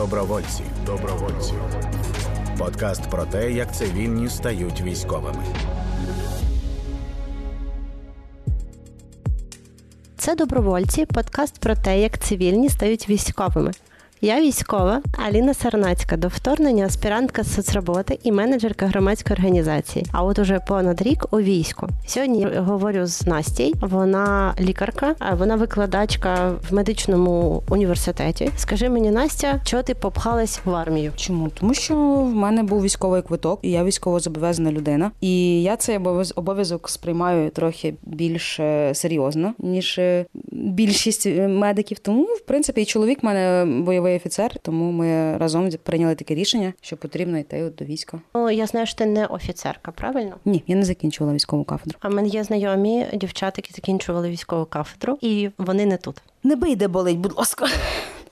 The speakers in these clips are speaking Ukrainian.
Добровольці. Добровольці. Подкаст про те, як цивільні стають військовими. Це добровольці. Подкаст про те, як цивільні стають військовими. Я військова Аліна Сарнацька до вторгнення аспірантка з соцроботи і менеджерка громадської організації. А от уже понад рік у війську. Сьогодні я говорю з Настій. Вона лікарка, вона викладачка в медичному університеті. Скажи мені, Настя, чого ти попхалась в армію? Чому? Тому що в мене був військовий квиток, і я військово зобов'язана людина. І я цей обов'язок сприймаю трохи більш е, серйозно, ніж е, більшість е, медиків. Тому, в принципі, і чоловік в мене бойовий офіцер, тому ми разом прийняли таке рішення, що потрібно йти до війська. Ну я знаю, що ти не офіцерка, правильно? Ні, я не закінчувала військову кафедру. А в мене є знайомі дівчата, які закінчували військову кафедру, і вони не тут. Не бий, де болить, будь ласка.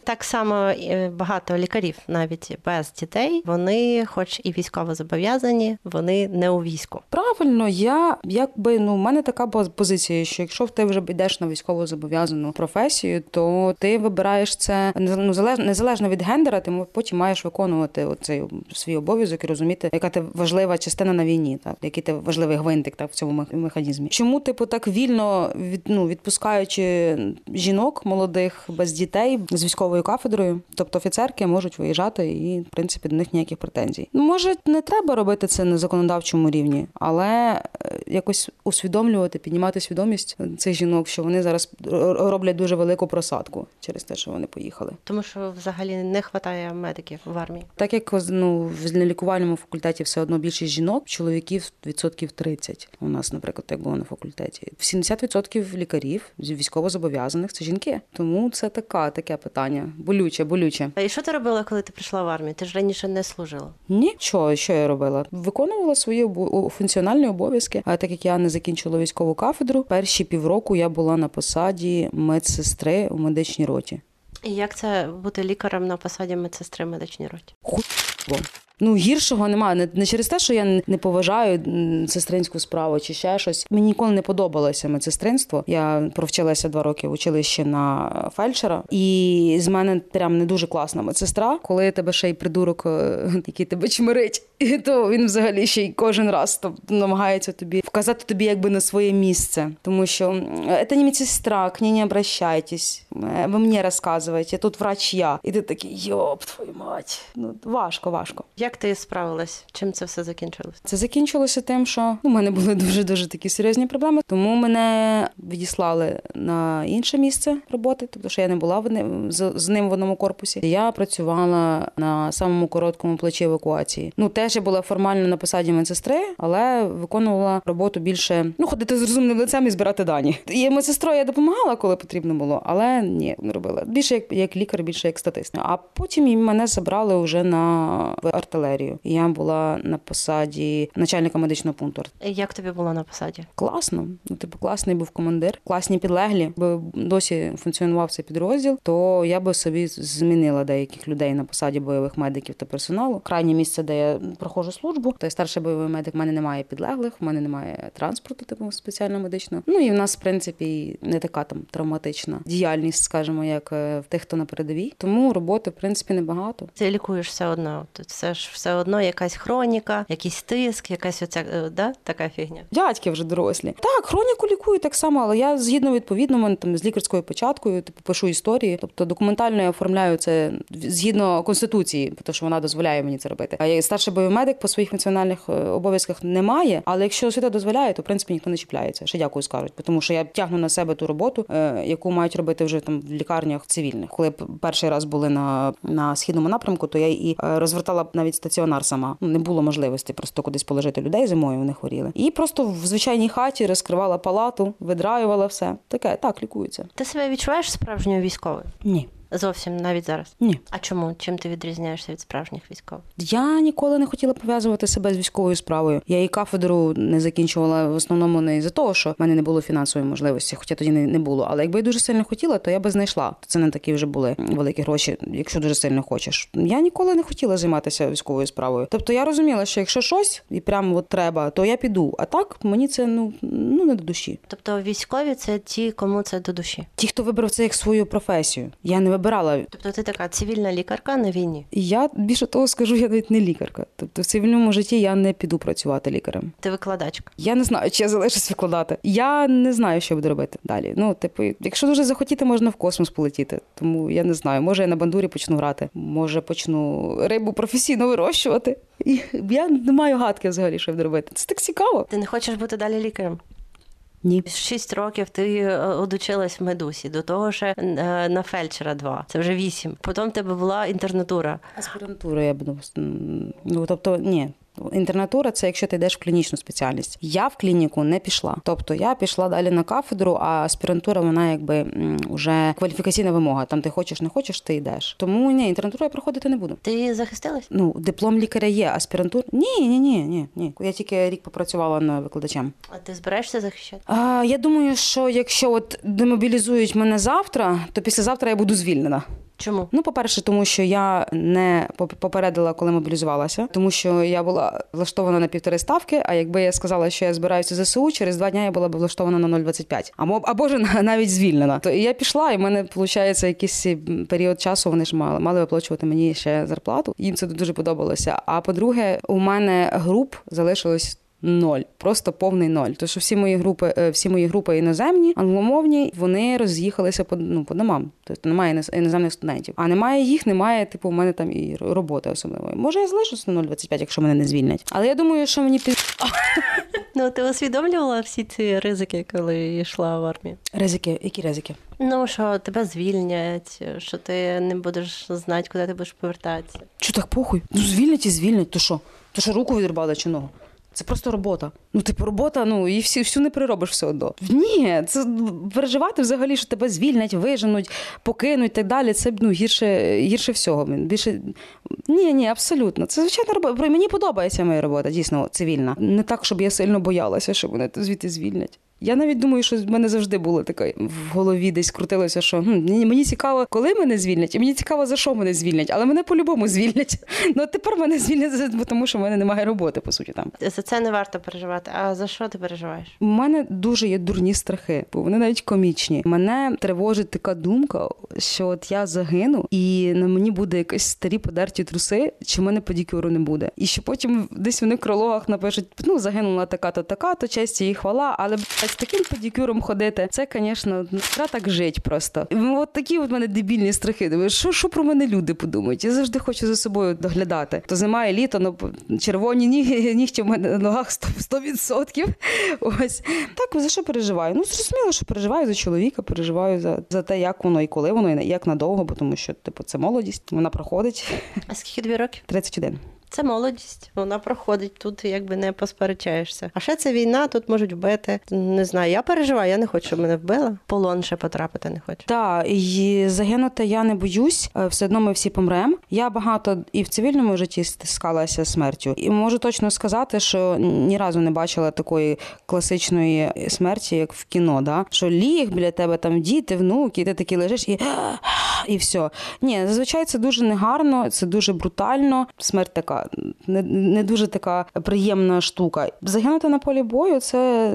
Так само е, багато лікарів, навіть без дітей, вони, хоч і військово зобов'язані, вони не у війську. Правильно, я якби ну в мене така позиція, що якщо ти вже йдеш на військово зобов'язану професію, то ти вибираєш це ну залежно незалежно від гендера, ти потім маєш виконувати оцей свій обов'язок і розуміти, яка ти важлива частина на війні, так який ти важливий гвинтик так в цьому механізмі. Чому типу так вільно від ну відпускаючи жінок молодих без дітей з військової військовою кафедрою, тобто офіцерки можуть виїжджати і, в принципі, до них ніяких претензій. Ну, може, не треба робити це на законодавчому рівні, але е, якось усвідомлювати, піднімати свідомість цих жінок, що вони зараз роблять дуже велику просадку через те, що вони поїхали. Тому що взагалі не вистачає медиків в армії, так як ну в лікувальному факультеті все одно більшість жінок, чоловіків відсотків 30. У нас, наприклад, як було на факультеті. 70% лікарів з військовозобов'язаних це жінки. Тому це така таке питання болюче, болюче. А і що ти робила, коли ти прийшла в армію? Ти ж раніше не служила? Нічого, що я робила? Виконувала свої функціональні обов'язки. А так як я не закінчила військову кафедру, перші півроку я була на посаді медсестри у медичній роті. І як це бути лікарем на посаді медсестри в медичній роті? Хуй. Ну гіршого немає. Не, не через те, що я не поважаю сестринську справу чи ще щось. Мені ніколи не подобалося медсестринство. Я провчилася два роки в училищі на фельдшера, і з мене прям не дуже класна медсестра. Коли тебе ще й придурок, е, який тебе чмирить, то він взагалі ще й кожен раз то намагається тобі вказати тобі якби на своє місце, тому що це не медсестра, к ній не обращайтесь, ви мені розказуєте, тут врач я. І ти такий йоп, твою мать. Ну важко, важко. Як ти справилась? Чим це все закінчилось? Це закінчилося тим, що ну, у мене були дуже дуже такі серйозні проблеми, тому мене відіслали на інше місце роботи, тобто що я не була в з, з ним в одному корпусі. Я працювала на самому короткому плечі евакуації. Ну теж я була формально на посаді медсестри, але виконувала роботу більше ну ходити з розумним лицем і збирати дані. І медсестрою я допомагала, коли потрібно було, але ні, не робила більше як як лікар, більше як статист. А потім мене забрали вже на артилерію артилерію. Я була на посаді начальника медичного пункту. Як тобі було на посаді? Класно. Ну, типу, класний був командир, класні підлеглі. Бо досі функціонував цей підрозділ, то я би собі змінила деяких людей на посаді бойових медиків та персоналу. Крайнє місце, де я проходжу службу, то я старший бойовий медик. в мене немає підлеглих, в мене немає транспорту, типу спеціально медичного. Ну і в нас, в принципі, не така там травматична діяльність, скажімо, як е, в тих, хто на передовій. Тому роботи в принципі небагато. Ти лікуєш все одно. Це ж все одно якась хроніка, якийсь тиск, якась оця е, да, така фігня. Дядьки вже дорослі. Так, хроніку лікую так само, але я згідно відповідно мене там з лікарською початкою, типу пишу історії. Тобто документально я оформляю це згідно конституції, тому що вона дозволяє мені це робити. А старший бойомедик по своїх функціональних е, обов'язках немає. Але якщо освіта дозволяє, то в принципі ніхто не чіпляється. Ще дякую, скажуть, тому що я тягну на себе ту роботу, е, яку мають робити вже там в лікарнях цивільних. Коли перший раз були на на східному напрямку, то я і розвертала навіть стаціонар сама. Ну, не було можливості просто кудись положити людей зимою. Вони хворіли. І просто в звичайній хаті розкривала палату, видраювала все. Таке так лікується. Ти себе відчуваєш справжньою військовою? Ні. Зовсім навіть зараз. Ні. А чому? Чим ти відрізняєшся від справжніх військових? Я ніколи не хотіла пов'язувати себе з військовою справою. Я і кафедру не закінчувала в основному не із-за того, що в мене не було фінансової можливості, хоча тоді не, не було. Але якби я дуже сильно хотіла, то я би знайшла. Це не такі вже були великі гроші, якщо дуже сильно хочеш. Я ніколи не хотіла займатися військовою справою. Тобто я розуміла, що якщо щось і прямо от треба, то я піду. А так мені це ну ну не до душі. Тобто військові це ті, кому це до душі. Ті, хто вибрав це як свою професію. Я не вибирала. Тобто ти така цивільна лікарка на війні. Я більше того скажу, я навіть не лікарка. Тобто в цивільному житті я не піду працювати лікарем. Ти викладачка. Я не знаю, чи я залишусь викладати. Я не знаю, що буду робити далі. Ну, типу, якщо дуже захотіти, можна в космос полетіти. Тому я не знаю. Може, я на бандурі почну грати, може почну рибу професійно вирощувати. І я не маю гадки взагалі, що я буду робити. Це так цікаво. Ти не хочеш бути далі лікарем? Ні. Шість років ти е, одучилась в медусі, до того ще е, на фельдшера два. Це вже вісім. Потім в тебе була інтернатура. Аспірантура я буду. Ну, тобто, ні. Інтернатура це якщо ти йдеш в клінічну спеціальність. Я в клініку не пішла. Тобто я пішла далі на кафедру, а аспірантура вона якби вже кваліфікаційна вимога. Там ти хочеш, не хочеш, ти йдеш. Тому ні, інтернатуру я проходити не буду. Ти захистилась? Ну, диплом лікаря є, аспірантура. Ні, ні, ні, ні, ні. Я тільки рік попрацювала на викладачем. А ти збираєшся захищати? А, я думаю, що якщо от демобілізують мене завтра, то післязавтра я буду звільнена. Чому? Ну, по-перше, тому що я не поп- попередила, коли мобілізувалася, тому що я була влаштована на півтори ставки. А якби я сказала, що я збираюся в ЗСУ, через два дні я була б влаштована на 0,25. Або або ж на- навіть звільнена. То я пішла, і в мене виходить якийсь період часу. Вони ж мали мали виплачувати мені ще зарплату. Їм це дуже подобалося. А по-друге, у мене груп залишилось. Ноль, просто повний ноль. Тому що всі мої групи, е, всі мої групи іноземні, англомовні, вони роз'їхалися по ну по домам. Тобто немає іноз- іноземних студентів. А немає їх, немає. Типу, у мене там і роботи особливої. Може, я залишусь на 0,25, якщо мене не звільнять. Але я думаю, що мені під Ну ти усвідомлювала всі ці ризики, коли йшла в армію? ризики. Які ризики? Ну що тебе звільнять, що ти не будеш знати, куди ти будеш повертатися. Що так похуй? Ну звільнять і звільнять. То що? То що руку відрубали чи ногу? Це просто робота. Ну, типу, робота, ну і всю, всю не переробиш все одно. Ні, це переживати взагалі, що тебе звільнять, виженуть, покинуть і так далі. Це ну гірше, гірше всього. Більше ні, ні, абсолютно. Це звичайна робота. Мені подобається моя робота, дійсно цивільна. Не так, щоб я сильно боялася, що мене звідти звільнять. Я навіть думаю, що в мене завжди було таке в голові десь крутилося, що хм, мені, цікаво, коли мене звільнять, і мені цікаво, за що мене звільнять, але мене по-любому звільнять. Ну тепер мене звільнять, тому що в мене немає роботи, по суті, там. За це не варто переживати. А за що ти переживаєш? У мене дуже є дурні страхи, бо вони навіть комічні. Мене тривожить така думка, що от я загину, і на мені буде якісь старі подерті труси, чи в мене подікюру не буде. І що потім десь вони в крологах напишуть: ну загинула така-то, така-то, честь і хвала, але з таким подікюром ходити, це, звісно, треба так жить просто. От такі от в мене дебільні страхи. Думаю, що, що про мене люди подумають? Я завжди хочу за собою доглядати. То зима і літо, ну червоні ніг, нігті в мене на ногах 100%. 100%. Ось так за що переживаю? Ну зрозуміло, що переживаю за чоловіка, переживаю за, за те, як воно і коли воно, і як надовго, бо тому що типу це молодість, вона проходить А скільки тобі років? 31. Це молодість, вона проходить тут, якби не посперечаєшся. А ще це війна, тут можуть вбити. Не знаю, я переживаю, я не хочу, щоб мене вбили. В Полон ще потрапити не хочу. Так, і загинути я не боюсь. е, Все одно ми всі помремо. Я багато і в цивільному житті стискалася смертю. І можу точно сказати, що ні разу не бачила такої класичної смерті, як в кіно. Да? Що ліг біля тебе там діти, внуки, і ти такий лежиш і, і все. Ні, зазвичай це дуже негарно, це дуже брутально. Смерть така не, не дуже така приємна штука. Загинути на полі бою це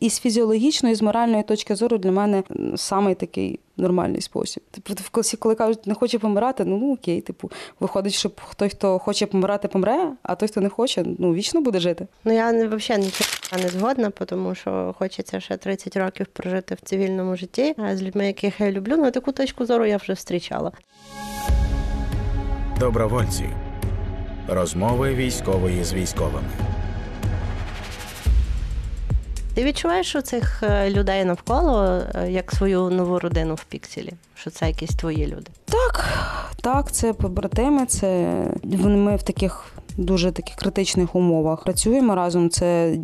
із, фізіологічної, з моральної точки зору для мене самий такий. Нормальний спосіб. Типу, в класі, коли кажуть, не хоче помирати, ну, ну окей, типу, виходить, що той, хто хоче помирати, помре, а той, хто не хоче, ну вічно буде жити. Ну я не взагалі нічого не згодна, тому що хочеться ще 30 років прожити в цивільному житті. А з людьми, яких я люблю, ну таку точку зору я вже зустрічала. Добровольці. Розмови військової з військовими. Ти відчуваєш у цих е, людей навколо е, як свою нову родину в пікселі? Що це якісь твої люди? Так, так, це побратими, це вони ми в таких. Дуже таких критичних умовах працюємо разом. Це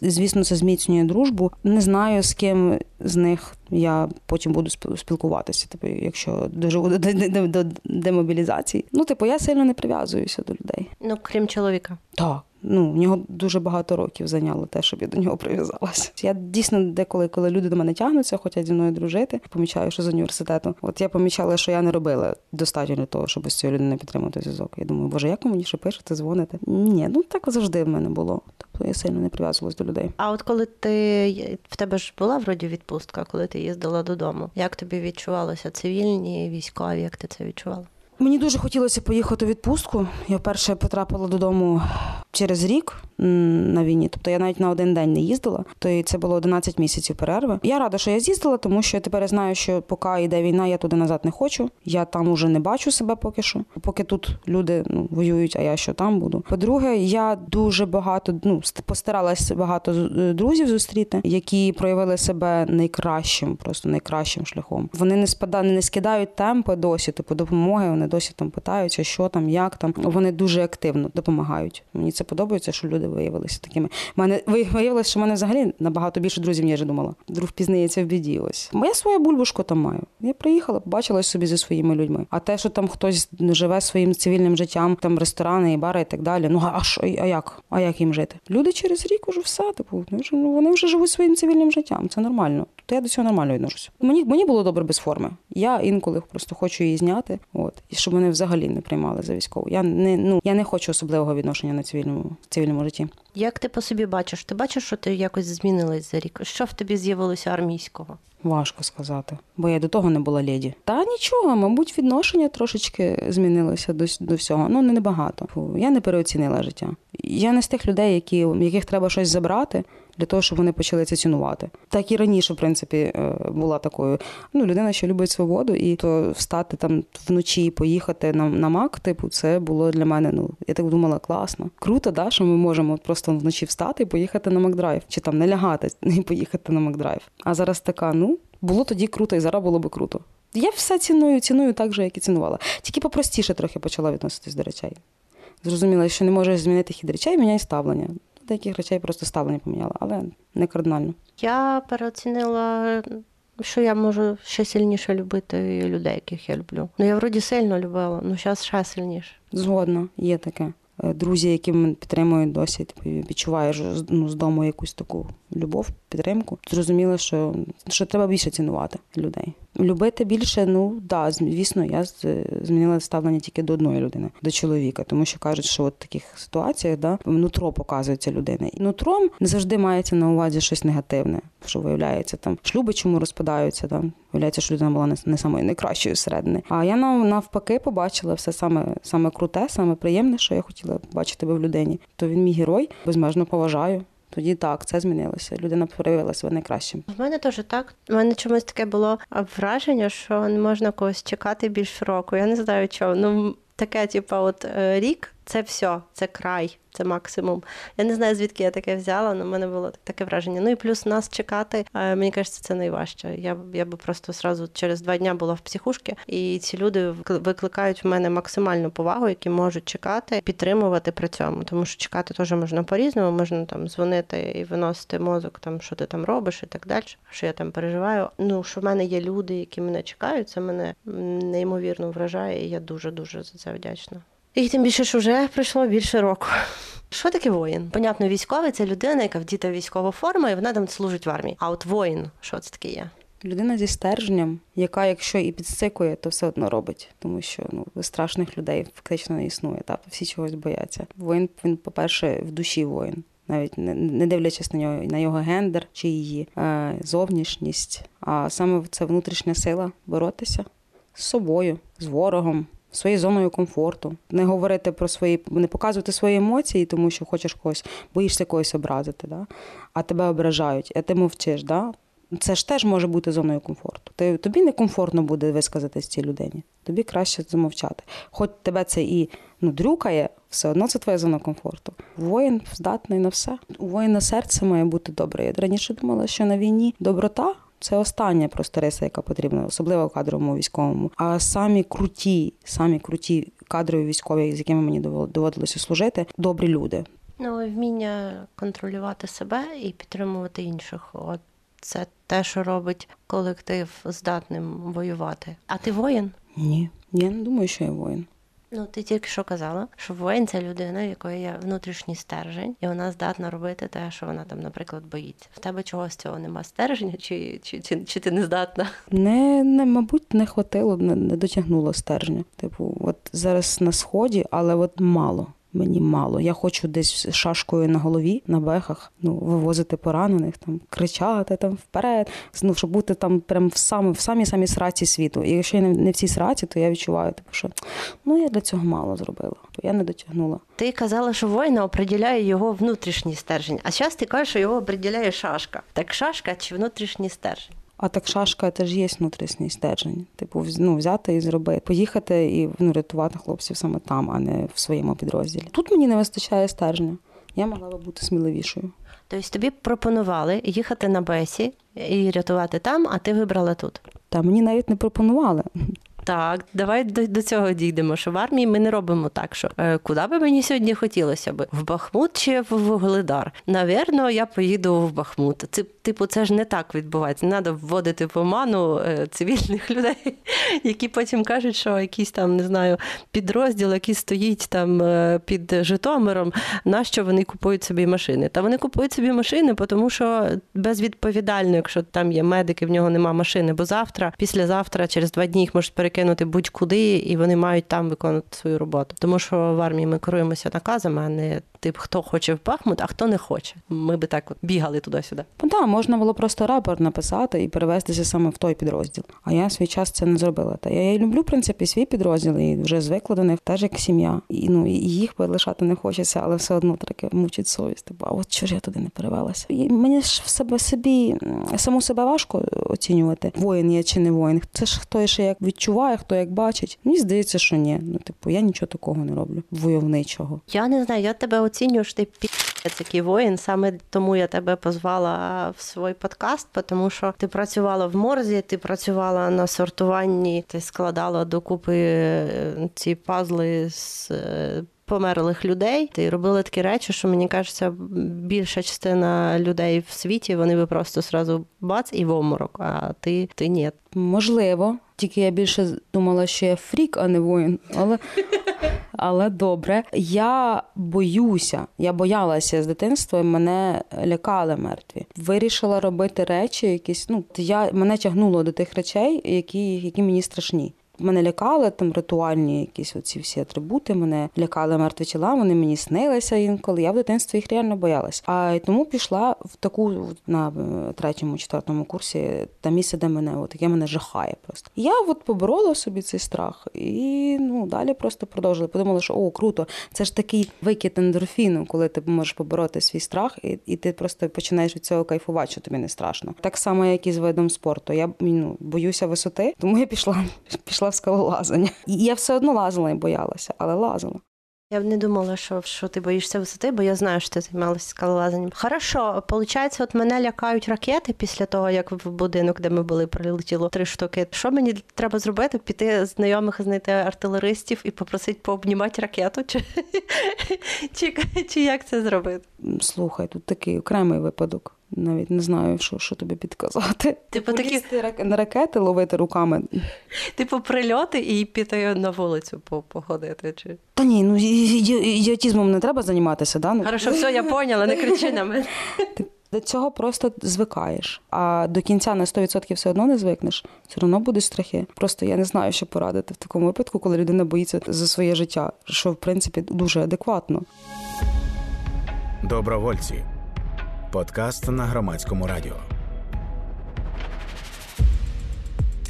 звісно, це зміцнює дружбу. Не знаю з ким з них я потім буду спіл- спілкуватися. Типу, якщо доживу до, до, до демобілізації. Ну, типу, я сильно не прив'язуюся до людей. Ну крім чоловіка. Так, ну в нього дуже багато років зайняло те, щоб я до нього прив'язалася. Я дійсно деколи, коли люди до мене тягнуться, хочуть зі мною дружити, помічаю, що з університету. От я помічала, що я не робила достатньо для того, щоб з цією людиною підтримати зв'язок. Я думаю, боже, як мені ще пишете, дзвоните? Ні, ну так завжди в мене було. Тобто я сильно не прив'язувалась до людей. А от коли ти в тебе ж була вроді відпустка, коли ти їздила додому, як тобі відчувалося цивільні, військові? Як ти це відчувала? Мені дуже хотілося поїхати у відпустку. Я вперше потрапила додому через рік на війні. Тобто я навіть на один день не їздила, то і це було 11 місяців перерви. Я рада, що я з'їздила, тому що я тепер знаю, що поки йде війна, я туди назад не хочу. Я там уже не бачу себе поки що. Поки тут люди ну, воюють, а я що там буду. По-друге, я дуже багато ну постаралась багато е, друзів зустріти, які проявили себе найкращим, просто найкращим шляхом. Вони не спада, не скидають темпи досі, типу допомоги. Вони досі там питаються, що там, як там. Вони дуже активно допомагають. Мені це подобається, що люди виявилися такими. Мене виявилося, що в мене взагалі набагато більше друзів, ніж я думала. Друг пізнається в біді. Ось я своє бульбушку там маю. Я приїхала, побачилась собі зі своїми людьми. А те, що там хтось живе своїм цивільним життям, там ресторани і бари і так далі. Ну а що, а як? А як їм жити? Люди через рік уже все типу. Ну, вони вже живуть своїм цивільним життям. Це нормально. То я до цього нормально відношуся. Мені мені було добре без форми. Я інколи просто хочу її зняти. От і щоб вони взагалі не приймали за військову. Я не ну я не хочу особливого відношення на цивільному цивільному житті. Як ти по собі бачиш? Ти бачиш, що ти якось змінилась за рік? Що в тобі з'явилося армійського? Важко сказати, бо я до того не була леді. Та нічого, мабуть, відношення трошечки змінилося до до всього. Ну не небагато. Я не переоцінила життя. Я не з тих людей, які яких треба щось забрати для того, щоб вони почали це цінувати. Так і раніше, в принципі, е, була такою. Ну, людина, що любить свободу, і то встати там вночі і поїхати на на мак, типу, це було для мене. Ну я так думала, класно. Круто, да, що ми можемо просто вночі встати і поїхати на Макдрайв, чи там не лягати і поїхати на Макдрайв. А зараз така, ну було тоді круто, і зараз було би круто. Я все ціную, ціную так же, як і цінувала. Тільки попростіше трохи почала відноситись до речей. Зрозуміла, що не можеш змінити хід речей, міняй ставлення деяких речей просто ставлення поміняла, але не кардинально. Я переоцінила. Що я можу ще сильніше любити людей, яких я люблю. Ну я вроді сильно любила, ну зараз ще сильніше. Згодно, є таке. Е, друзі, які мене підтримують досі, типу, відчуваєш ну, з дому якусь таку любов, підтримку. Зрозуміло, що що треба більше цінувати людей. Любити більше, ну да, звісно, я змінила ставлення тільки до одної людини, до чоловіка, тому що кажуть, що от в таких ситуаціях да нутро показується людина. І нутром не завжди мається на увазі щось негативне, що виявляється там шлюби, чому розпадаються там. Виявляється, що людина була не самою найкращою середини. А я навпаки побачила все саме саме круте, саме приємне, що я хотіла бачити би в людині. То він мій герой, безмежно поважаю. Тоді так, це змінилося. Людина проявила себе найкращим. В мене теж так. У мене чомусь таке було враження, що не можна когось чекати більш року. Я не знаю чого. Ну таке, типу, от е, рік це все, це край це максимум. Я не знаю, звідки я таке взяла, але в мене було таке враження. Ну і плюс нас чекати, мені кажеться, це найважче. Я я би просто зразу через два дні була в психушці, і ці люди викликають в мене максимальну повагу, які можуть чекати, підтримувати при цьому. Тому що чекати теж можна по-різному, можна там дзвонити і виносити мозок, там що ти там робиш, і так далі. Що я там переживаю. Ну що в мене є люди, які мене чекають, це мене неймовірно вражає, і я дуже дуже за це вдячна. І тим більше, що вже пройшло більше року. Що таке воїн? Понятно, військовий це людина, яка вдіта військова форма, і вона там служить в армії. А от воїн, що це таке є? Людина зі стерженням, яка, якщо і підсикує, то все одно робить, тому що ну страшних людей фактично не існує. Та всі чогось бояться. Воїн він, по-перше, в душі воїн, навіть не дивлячись на нього на його гендер чи її е, зовнішність. А саме це внутрішня сила боротися з собою, з ворогом, своєю зоною комфорту, не говорити про свої, не показувати свої емоції, тому що хочеш когось, боїшся когось образити, да? а тебе ображають, а ти мовчиш. Да? Це ж теж може бути зоною комфорту. Ти, Тобі некомфортно буде висказатись цій людині. Тобі краще замовчати. Хоч тебе це і ну, дрюкає, все одно це твоя зона комфорту. Воїн здатний на все. У воїна серце має бути добре. Я раніше думала, що на війні доброта це остання просто риса, яка потрібна, особливо кадровому військовому. А самі круті, самі круті кадрові військові, з якими мені доводилося служити, добрі люди. Ну вміння контролювати себе і підтримувати інших. От це те, що робить колектив здатним воювати. А ти воїн? Ні, я не думаю, що я воїн. Ну, ти тільки що казала, що воїн це людина, в якої є внутрішній стержень, і вона здатна робити те, що вона там, наприклад, боїться. В тебе чогось цього нема стерження, чи чи, чи, чи ти не здатна? Не, не мабуть, не хватило, не, не дотягнуло стержня. Типу, от зараз на сході, але от мало. Мені мало. Я хочу десь шашкою на голові, на бехах, ну вивозити поранених, там кричати там вперед, ну щоб бути там прям в самі в самій самій сраці світу. І якщо я не, в цій сраці, то я відчуваю, типу, що ну я для цього мало зробила, я не дотягнула. Ти казала, що воїна оприділяє його внутрішній стержень. А зараз ти кажеш, що його оприділяє шашка. Так шашка чи внутрішній стержень? А так шашка теж є внутрішній стержень. Типу, ну, взяти і зробити, поїхати і ну, рятувати хлопців саме там, а не в своєму підрозділі. Тут мені не вистачає стержня. Я могла би бути сміливішою. Тобто тобі пропонували їхати на Бесі і рятувати там, а ти вибрала тут. Та мені навіть не пропонували. Так, давай до, до цього дійдемо. Що в армії ми не робимо так, що е, куди би мені сьогодні хотілося би? В Бахмут чи в Вугледар? Навірно, я поїду в Бахмут. Це типу, це ж не так відбувається. Треба вводити в оману е, цивільних людей, які потім кажуть, що якийсь там не знаю підрозділ, який стоїть там е, під Житомиром, нащо вони купують собі машини? Та вони купують собі машини, тому що безвідповідально, якщо там є медики, в нього нема машини, бо завтра, післязавтра, через два дні їх можуть перекинути будь-куди, і вони мають там виконувати свою роботу. Тому що в армії ми керуємося наказами, а не тип, хто хоче в Бахмут, а хто не хоче. Ми би так от бігали туди-сюди. Ну так, можна було просто рапорт написати і перевестися саме в той підрозділ. А я свій час це не зробила. Та я і люблю, в принципі, свій підрозділ і вже звикла до них, теж як сім'я. І ну і їх полишати не хочеться, але все одно таке мучить совість. Типу, а от чого ж я туди не перевелася? І мені ж в себе собі саму себе важко оцінювати, воїн я чи не воїн. Це ж хто ще як відчуває, хто як бачить. Мені здається, що ні. Ну, типу, я нічого такого не роблю. Войовничого. Я не знаю, я тебе оцінюю, що ти який воїн. Саме тому я тебе позвала в свій подкаст, тому що ти працювала в морзі, ти працювала на сортуванні, ти складала докупи е, ці пазли з. Померлих людей, ти робила такі речі, що мені кажеться, більша частина людей в світі вони би просто сразу бац і в оморок. А ти ти ні. Можливо, тільки я більше думала, що я фрік, а не воїн. Але але добре. Я боюся, я боялася з дитинства, і мене лякали мертві. Вирішила робити речі, якісь. Ну я мене тягнуло до тих речей, які, які мені страшні. Мене лякали там ритуальні якісь оці всі атрибути. Мене лякали мертві тіла, вони мені снилися інколи. Я в дитинстві їх реально боялась. А тому пішла в таку на е, третьому, четвертому курсі та місце, де мене от яке мене жахає. Просто я от поборола собі цей страх, і ну далі просто продовжила. Подумала, що о, круто, це ж такий викид ендорфіну, коли ти можеш побороти свій страх, і і ти просто починаєш від цього кайфувати, що тобі не страшно. Так само, як і з видом спорту. Я ну, боюся висоти, тому я пішла пішла скалолазання. І я все одно лазила і боялася, але лазила. Я б не думала, що що ти боїшся висоти, бо я знаю, що ти займалася скалолазанням. Хорошо, виходить, от мене лякають ракети після того, як в будинок, де ми були, прилетіло три штуки. Що мені треба зробити? Піти знайомих, знайти артилеристів і попросити пообнімати ракету? Чи, чи, чи як це зробити? Слухай, тут такий окремий випадок. Навіть не знаю, що що тобі підказати. Типу такі на ракети ловити руками. Типу прильоти і піти на вулицю походити. Чи та ні, ну ідіотізмом не треба займатися, да? Ну. Хорошо, все, я поняла, не кричи на мене. Ти до цього просто звикаєш, а до кінця на 100% все одно не звикнеш. Все одно будуть страхи. Просто я не знаю, що порадити в такому випадку, коли людина боїться за своє життя, що в принципі дуже адекватно. Добровольці. Подкаст на громадському радіо.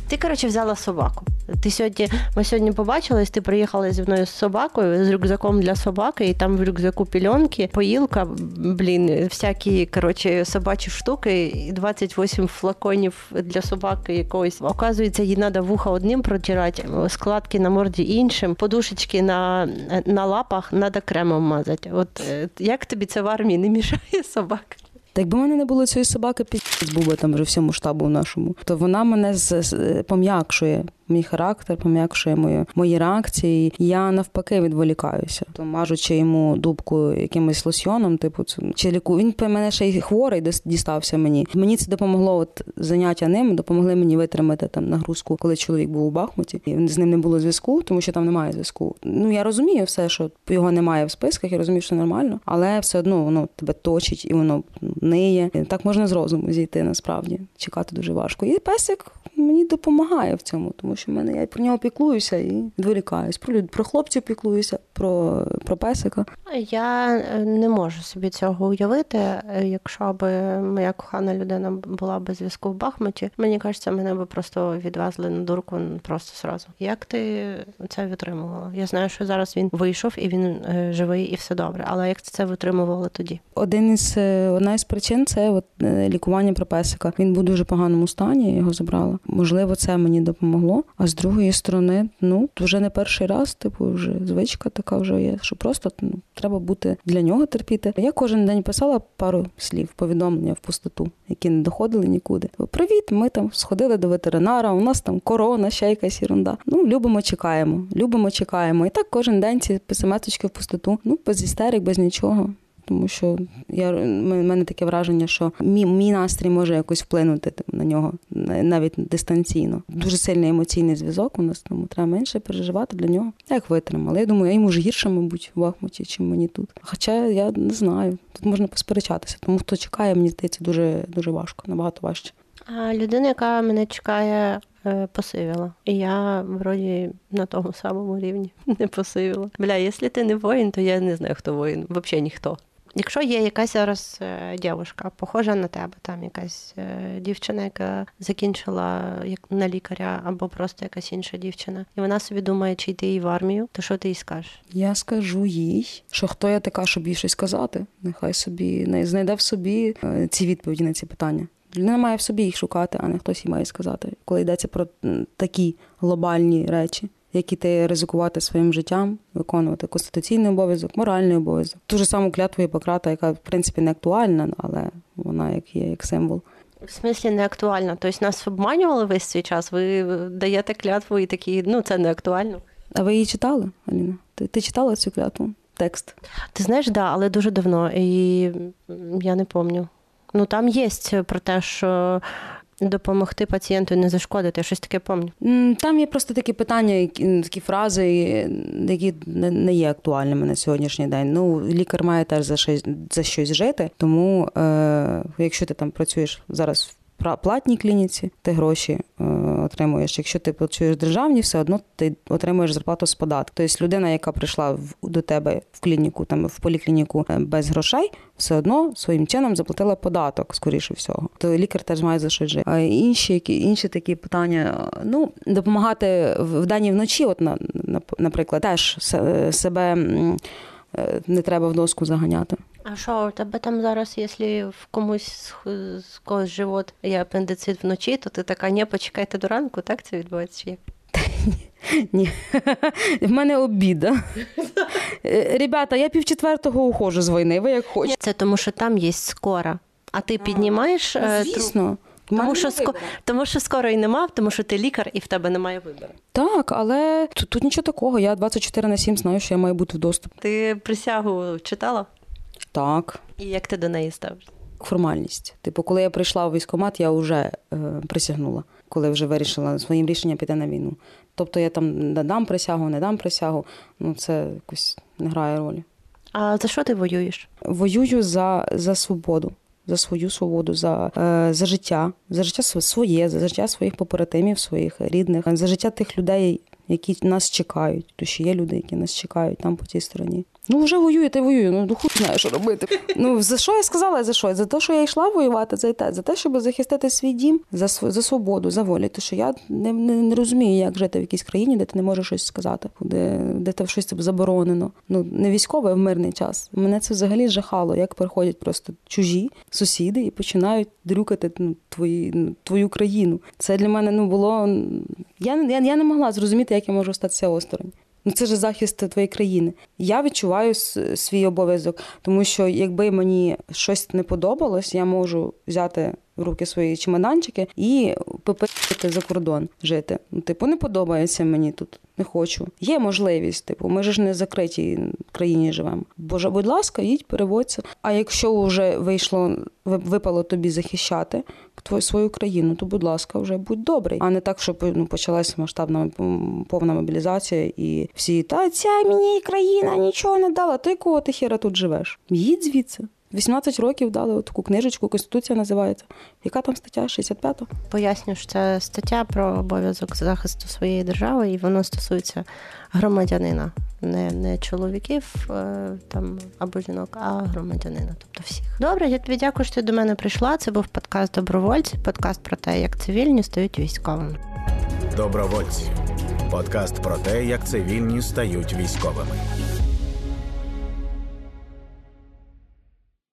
Ти, коротше, взяла собаку. Ти сьогодні, Ми сьогодні побачились, ти приїхала зі мною з собакою, з рюкзаком для собаки, і там в рюкзаку пільонки, поїлка, блін, всякі коротше, собачі штуки, і 28 флаконів для собаки якогось. Оказується, їй треба вуха одним протирати, складки на морді іншим, подушечки на на лапах треба кремом мазати. От е, як тобі це в армії не мішає собака? Так би в мене не було цієї собаки, під був би там вже всьому штабу нашому, то вона мене з, пом'якшує мій характер, пом'якшує мої, мої реакції. Я навпаки відволікаюся. То мажучи йому дубку якимось лосьйоном, типу чи ліку. Він мене ще й хворий дістався мені. Мені це допомогло. От заняття ним допомогли мені витримати там нагрузку, коли чоловік був у Бахмуті. І з ним не було зв'язку, тому що там немає зв'язку. Ну я розумію все, що його немає в списках, я розумію, що нормально, але все одно воно тебе точить і воно ниє. Так можна з розуму зійти насправді. Чекати дуже важко. І песик мені допомагає в цьому, тому що в мене я про нього піклуюся і відволікаюсь. Про люд, про хлопців піклуюся, про про песика. Я е, не можу собі цього уявити. Е, якщо б моя кохана людина була без зв'язку в Бахмуті, мені кажеться, мене би просто відвезли на дурку просто зразу. Як ти це витримувала? Я знаю, що зараз він вийшов і він е, живий, і все добре. Але як це витримувала тоді? Один із одна із причин це от лікування про песика. Він був дуже поганому стані. Я його забрала. Можливо, це мені допомогло. А з другої сторони, ну вже не перший раз, типу, вже звичка така вже є, що просто ну, треба бути для нього терпіти. Я кожен день писала пару слів, повідомлення в пустоту, які не доходили нікуди. Привіт, ми там сходили до ветеринара. У нас там корона, ще якась ерунда. Ну любимо, чекаємо, любимо, чекаємо. І так кожен день ці писематочки в пустоту. Ну без істерик, без нічого тому що я мене таке враження, що мій мій настрій може якось вплинути на нього навіть дистанційно. Дуже сильний емоційний зв'язок. У нас тому треба менше переживати для нього. Як витримали. Я думаю, я йому ж гірше, мабуть, в Ахмуті, чим мені тут. Хоча я не знаю. Тут можна посперечатися, тому хто чекає, мені здається, дуже дуже важко, набагато важче. А людина, яка мене чекає, е, посивіла. І я вроді на тому самому рівні не посивіла. Бля, якщо ти не воїн, то я не знаю, хто воїн. Взагалі ніхто. Якщо є якась зараз е, дівчинка, похожа на тебе, там якась е, дівчина, яка закінчила як на лікаря, або просто якась інша дівчина, і вона собі думає, чи йти їй в армію, то що ти їй скажеш? Я скажу їй, що хто я така, щоб їй щось сказати. Нехай собі не знайде в собі е, ці відповіді на ці питання. Людина має в собі їх шукати, а не хтось їй має сказати, коли йдеться про такі глобальні речі які ти ризикувати своїм життям, виконувати конституційний обов'язок, моральний обов'язок. Ту ж саму клятву Гіппократа, яка в принципі не актуальна, але вона як є як символ. В смислі не актуальна. Тобто нас обманювали весь цей час. Ви даєте клятву і такі, ну це не актуально. А ви її читали, Аліна? Ти, ти читала цю клятву? Текст? Ти знаєш, да, але дуже давно, і я не пам'ятаю. Ну там є про те, що допомогти пацієнту не зашкодити. Щось таке пам'ятаю. Там є просто такі питання, такі фрази, які не є актуальними на сьогоднішній день. Ну, лікар має теж за щось за щось жити. Тому, е, якщо ти там працюєш зараз платній клініці, ти гроші е, отримуєш. Якщо ти працюєш державні, все одно ти отримуєш зарплату з податку. Тобто людина, яка прийшла в, до тебе в клініку, там в поліклініку е, без грошей, все одно своїм чином заплатила податок, скоріше всього. То лікар теж має за що жити. А інші інші такі питання, ну допомагати в даній вночі, от на, наприклад, теж себе е, не треба в доску заганяти. А що у тебе там зараз, якщо в комусь з когось живот є апендицит вночі, то ти така, ні, почекайте до ранку, так це відбувається чи як? Ні, в мене обіда. Е, ребята, я півчетвертого ухожу з війни, ви як хочете. Це тому, що там є скора. А ти піднімаєш? Ну, звісно. Тому що ско... тому що скоро і нема, тому що ти лікар і в тебе немає вибору. Так, але тут, тут нічого такого. Я 24 на 7 знаю, що я маю бути в доступі. Ти присягу читала? Так. І як ти до неї ставишся? Формальність. Типу, коли я прийшла у військкомат, я вже е, присягнула, коли вже вирішила своїм рішенням піти на війну. Тобто я там не дам присягу, не дам присягу, ну це якось не грає ролі. А за що ти воюєш? Воюю за за свободу, за свою свободу, за е, за життя, за життя своє, за життя своїх попередимів, своїх рідних, за життя тих людей, які нас чекають. Тому що є люди, які нас чекають там по цій стороні. Ну, вже воює, ти воює, ну хуй знає, що робити. Ну за що я сказала? За що? За те, що я йшла воювати, за те, за те, щоб захистити свій дім, за за свободу, за волю. Тому що я не, не не, розумію, як жити в якійсь країні, де ти не можеш щось сказати, де де там щось заборонено. Ну не військове в мирний час. Мене це взагалі жахало, як приходять просто чужі сусіди і починають дрюкати ну, твої, ну, твою країну. Це для мене ну було. Я, я, Я не могла зрозуміти, як я можу статися осторонь. Ну це ж захист твоєї країни. Я відчуваю свій обов'язок, тому що якби мені щось не подобалось, я можу взяти в руки свої чемоданчики і попити за кордон жити. Ну, типу, не подобається мені тут. Не хочу. Є можливість, типу, ми ж не в закритій країні живемо. Боже, будь ласка, їдь, переводься. А якщо вже вийшло, випало тобі захищати твою свою країну, то будь ласка, вже будь добрий, а не так, щоб ну почалася масштабна повна мобілізація, і всі та ця мені країна нічого не дала. Ти кого ти хера тут живеш? Їдь звідси. 18 років дали таку книжечку, Конституція називається. Яка там стаття? 65-та? Поясню, що це стаття про обов'язок захисту своєї держави, і воно стосується громадянина, не не чоловіків е, там або жінок, а громадянина, тобто всіх. Добре, я тобі дякую, що ти до мене прийшла. Це був подкаст Добровольці, подкаст про те, як цивільні стають військовими. Добровольці. Подкаст про те, як цивільні стають військовими.